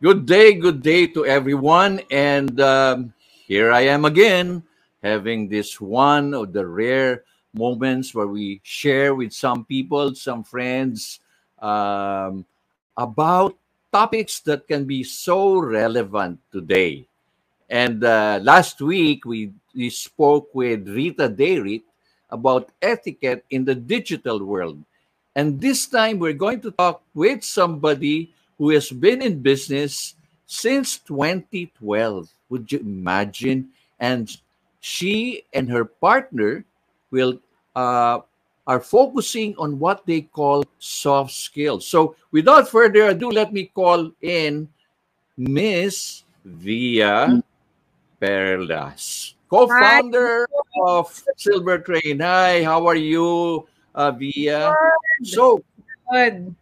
Good day, good day to everyone. And um, here I am again, having this one of the rare moments where we share with some people, some friends, um, about topics that can be so relevant today. And uh, last week, we, we spoke with Rita Dayrit about etiquette in the digital world. And this time, we're going to talk with somebody who has been in business since 2012. Would you imagine? And she and her partner will uh, are focusing on what they call soft skills. So, without further ado, let me call in Miss Via Perlas, co-founder Hi. of Silver Train. Hi, how are you, uh, Via? Good. So, good.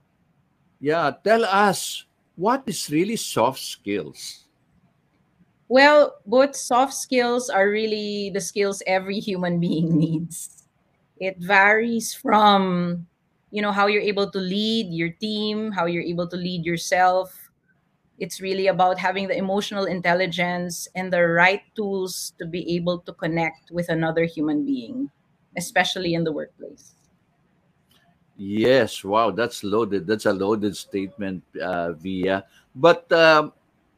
Yeah, tell us what is really soft skills. Well, both soft skills are really the skills every human being needs. It varies from, you know, how you're able to lead your team, how you're able to lead yourself. It's really about having the emotional intelligence and the right tools to be able to connect with another human being, especially in the workplace. Yes, wow, that's loaded. That's a loaded statement, uh, Via. But um,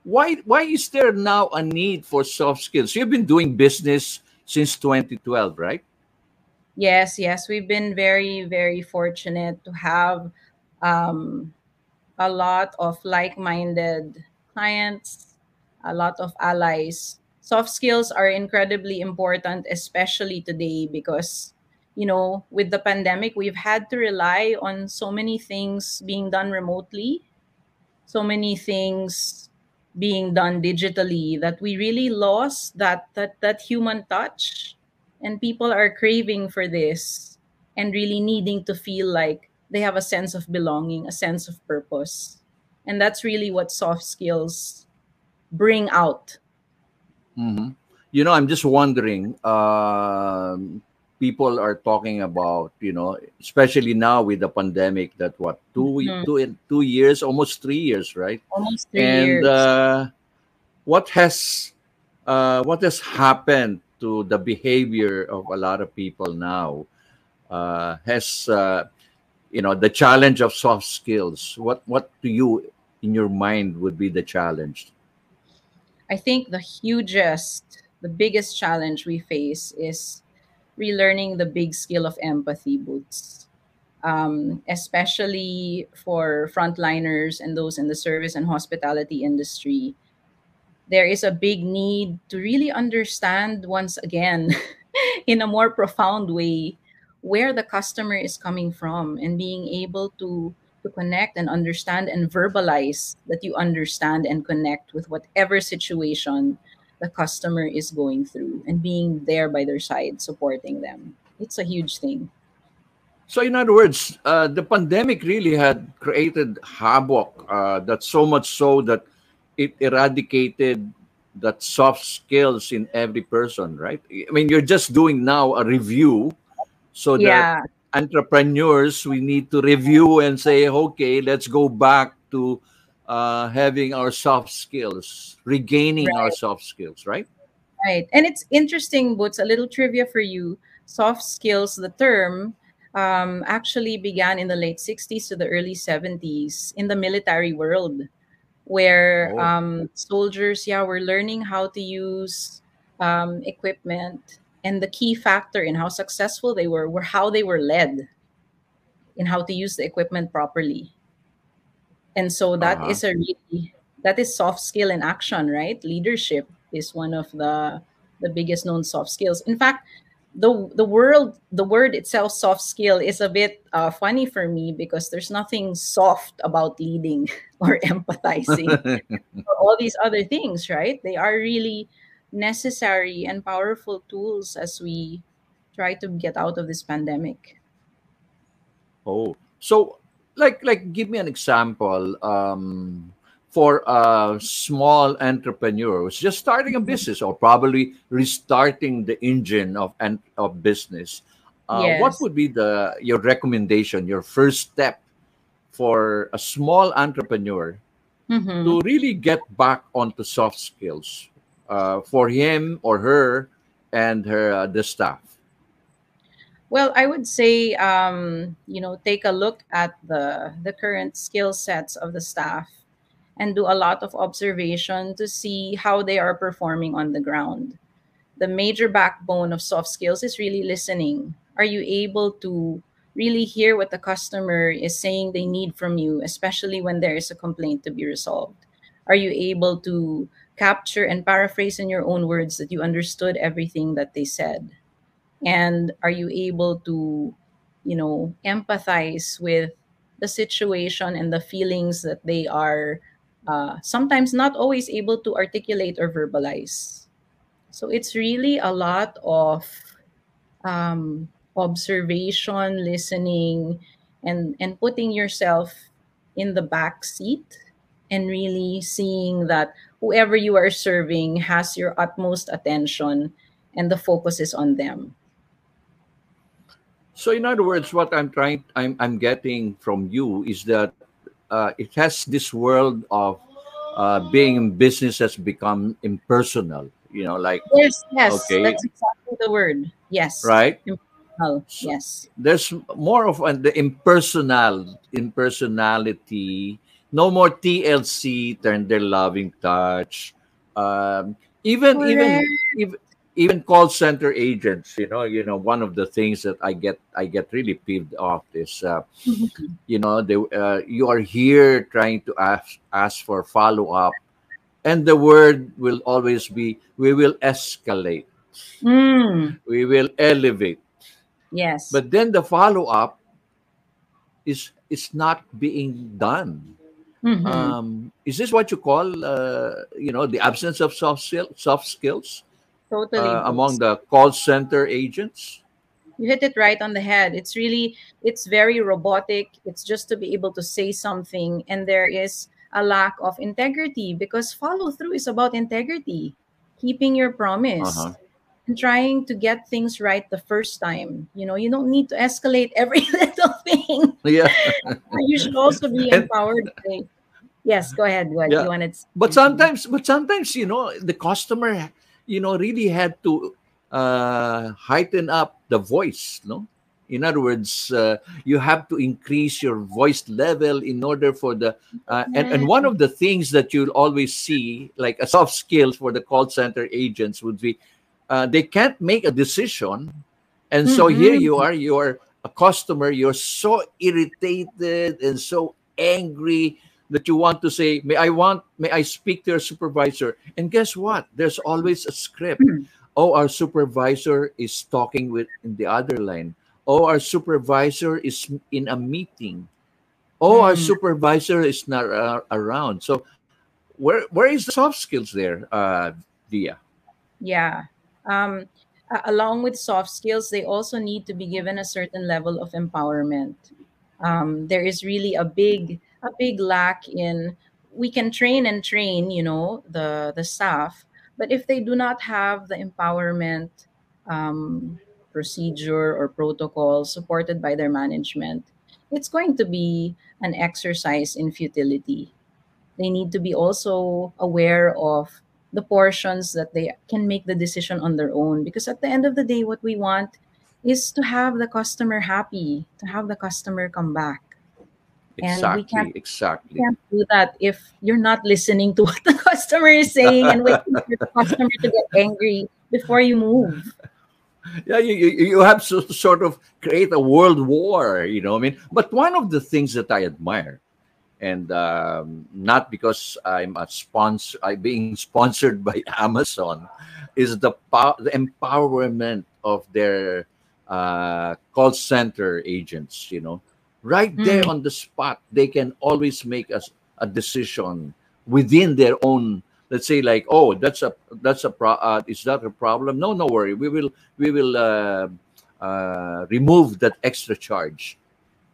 why why is there now a need for soft skills? You've been doing business since 2012, right? Yes, yes, we've been very very fortunate to have um, a lot of like-minded clients, a lot of allies. Soft skills are incredibly important, especially today because you know, with the pandemic, we've had to rely on so many things being done remotely, so many things being done digitally that we really lost that that that human touch. And people are craving for this and really needing to feel like they have a sense of belonging a sense of purpose. And that's really what soft skills bring out. Mm-hmm. you know i'm just wondering um, people are talking about you know especially now with the pandemic that what 2 mm-hmm. two, two years almost three years right almost three and years. Uh, what has uh, what has happened to the behavior of a lot of people now uh, has uh, you know the challenge of soft skills what what do you in your mind would be the challenge i think the hugest the biggest challenge we face is relearning the big skill of empathy boots. Um, especially for frontliners and those in the service and hospitality industry there is a big need to really understand once again in a more profound way where the customer is coming from and being able to to connect and understand and verbalize that you understand and connect with whatever situation the customer is going through and being there by their side supporting them. It's a huge thing. So in other words uh, the pandemic really had created havoc uh, that so much so that it eradicated that soft skills in every person right? I mean you're just doing now a review so yeah. that entrepreneurs we need to review and say okay let's go back to uh, having our soft skills, regaining right. our soft skills, right? Right. And it's interesting, Boots, a little trivia for you. Soft skills, the term um, actually began in the late 60s to the early 70s in the military world, where oh. um, soldiers, yeah, were learning how to use um, equipment. And the key factor in how successful they were were how they were led in how to use the equipment properly and so that uh-huh. is a really that is soft skill in action right? Leadership is one of the the biggest known soft skills. In fact the the world the word itself soft skill is a bit uh, funny for me because there's nothing soft about leading or empathizing or all these other things right? They are really necessary and powerful tools as we try to get out of this pandemic. Oh so like like give me an example um, for a small entrepreneur who's just starting a mm-hmm. business or probably restarting the engine of of business uh, yes. what would be the your recommendation your first step for a small entrepreneur Mhm. to really get back onto soft skills uh, for him or her and her uh, the staff? Well, I would say, um, you know, take a look at the the current skill sets of the staff and do a lot of observation to see how they are performing on the ground. The major backbone of soft skills is really listening. Are you able to really hear what the customer is saying they need from you, especially when there is a complaint to be resolved? Are you able to capture and paraphrase in your own words that you understood everything that they said? And are you able to you know empathize with the situation and the feelings that they are uh, sometimes not always able to articulate or verbalize? So it's really a lot of um, observation listening and and putting yourself in the back seat and really seeing that whoever you are serving has your utmost attention and the focus is on them So, in other words, what I'm trying, I'm, I'm getting from you is that uh, it has this world of uh, being in business has become impersonal. You know, like Yes, yes, Okay. that's exactly the word. Yes. right. Oh, So- yes. There's more of an, the impersonal, impersonality. No more TLC, turn their loving touch. Um, even even even even call center agents. You know, you know, one of the things that I get I get really peeved off is. Uh, you know they uh, you are here trying to ask ask for follow up and the word will always be we will escalate Mm, we will elevate yes. but then the follow up is is not being done Mhm. um, is this what you call uh, you know the absence of soft soft skills totally. uh, among the call center agents you hit it right on the head. It's really it's very robotic. It's just to be able to say something and there is a lack of integrity because follow through is about integrity. Keeping your promise. Uh-huh. And trying to get things right the first time. You know, you don't need to escalate every little thing. yeah you should also be empowered. Yes, go ahead. What Yeah. you wanted? but sometimes but sometimes you know the customer you know really had to uh heighten up the voice no? In other words uh, you have to increase your voice level in order for the uh, and, and one of the things that you'll always see like a soft skills for the call center agents would be uh, they can't make a decision and so here you are you are a customer you're so irritated and so angry that you want to say may i want may i speak to your supervisor? And guess what? There's always a script. Oh our supervisor is talking with in the other line. Oh our supervisor is in a meeting. Oh our Mm. supervisor is not uh, around. So where where is the soft skills there uh Via? Yeah. Um, along with soft skills, they also need to be given a certain level of empowerment. Um, there is really a big, a big lack in. We can train and train, you know, the the staff, but if they do not have the empowerment um, procedure or protocol supported by their management, it's going to be an exercise in futility. They need to be also aware of the portions that they can make the decision on their own because at the end of the day what we want is to have the customer happy to have the customer come back. And we exactly can't- exactly. you can't do that if you're not listening to what the customer is saying and waiting for the customer to get angry before you move. Yeah you, you, you have to sort of create a world war you know i mean? But one of the things that i admire and um, not because i'm a sponsor i'm being sponsored by amazon is the, pow- the empowerment of their uh, call center agents you know. Right there Mm. on the spot they can always make a, a decision within their own let's say like oh that's a that's a pro uh, is that a problem? No no worry. We will we will uh, uh, remove that extra charge.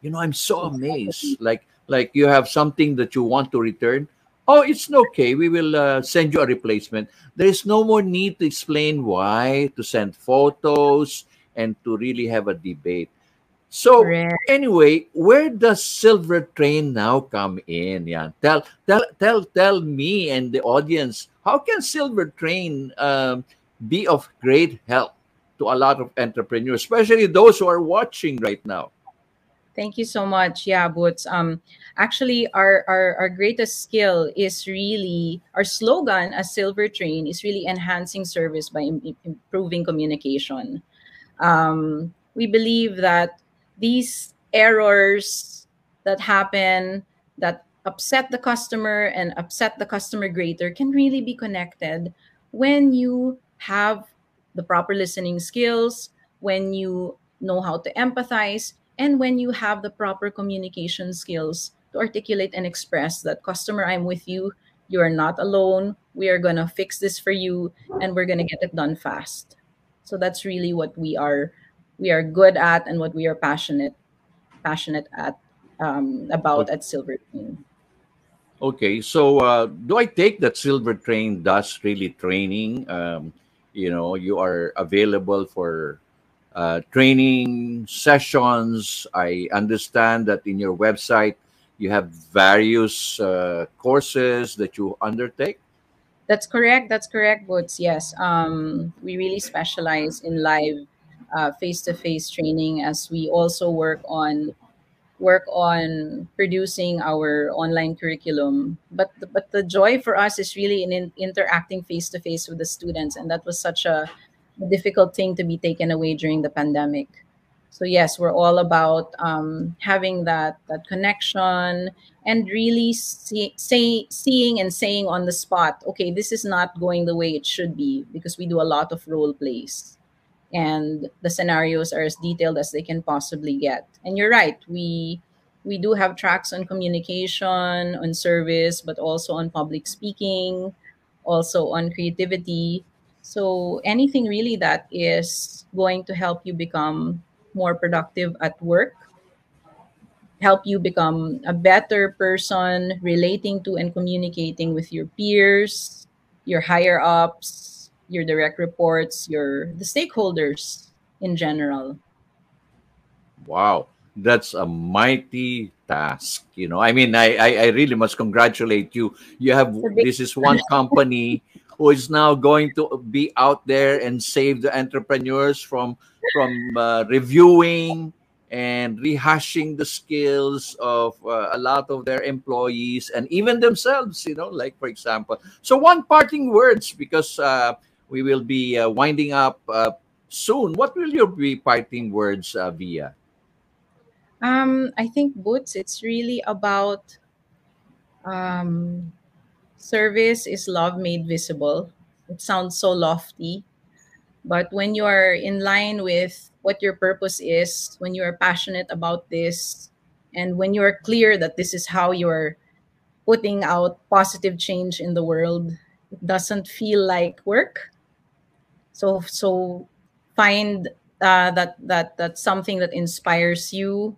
You know i'm so amazed. Like like you have something that you want to return. Oh it's okay. We will uh, send you a replacement. There is no more need to explain why to send photos and to really have a debate So Correct. anyway, where does Silver Train now come in? Yeah, tell tell tell tell me and the audience how can Silver Train um, be of great help to a lot of entrepreneurs, especially those who are watching right now. Thank you so much. Yeah, Boots. Um, actually, our, our our greatest skill is really our slogan as Silver Train is really enhancing service by im- improving communication. Um, we believe that these errors that happen that upset the customer and upset the customer greater can really be connected when you have the proper listening skills, when you know how to empathize, and when you have the proper communication skills to articulate and express that customer, I'm with you. You are not alone. We are going to fix this for you and we're going to get it done fast. So that's really what we are we are good at and what we are passionate passionate at um, about at Silver Train. Okay, so uh, do I take that Silver Train does really training? Um, you know, you are available for uh, training sessions. I understand that in your website you have various uh, courses that you undertake. That's correct. That's correct, Boots. Yes. Um, we really specialize in live face to face training as we also work on work on producing our online curriculum but the, but the joy for us is really in, in interacting face to face with the students and that was such a difficult thing to be taken away during the pandemic so yes we're all about um, having that that connection and really see, say, seeing and saying on the spot okay this is not going the way it should be because we do a lot of role plays and the scenarios are as detailed as they can possibly get. And you're right, we we do have tracks on communication, on service, but also on public speaking, also on creativity. So anything really that is going to help you become more productive at work, help you become a better person relating to and communicating with your peers, your higher ups, your direct reports, your the stakeholders in general. Wow, that's a mighty task. You know, I mean, I I, I really must congratulate you. You have this is one company who is now going to be out there and save the entrepreneurs from from uh, reviewing and rehashing the skills of uh, a lot of their employees and even themselves you know like for example so one parting words because uh, we will be uh, winding up uh, soon. What will your be parting words, uh, Via? Um, I think Boots, it's really about um, service is love made visible. It sounds so lofty, but when you are in line with what your purpose is, when you are passionate about this, and when you are clear that this is how you're putting out positive change in the world, it doesn't feel like work. So so find uh, that that that's something that inspires you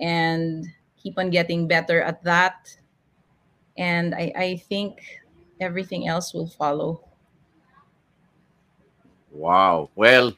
and keep on getting better at that. And i i think everything else will follow wow well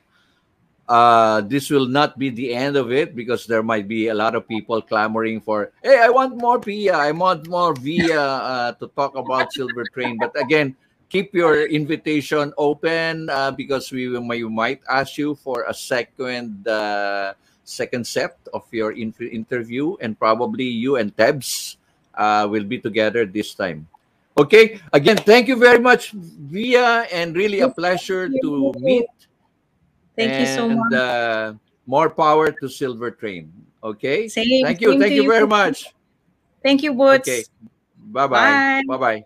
uh, this will not be the end of it because there might be a lot of people clamoring for, hey, I want more Via, I want more Via uh, to talk about Silver Train. But again, keep your invitation open uh, because we, we might ask you for a second uh, second set of your in- interview and probably you and Tebs uh, will be together this time. Okay, again, thank you very much, Via, and really a pleasure to meet. Thank and, you so much. Uh, more power to Silver Train. Okay, same, thank you, thank you, you very much. Thank you, Boots. Okay, bye bye, bye bye.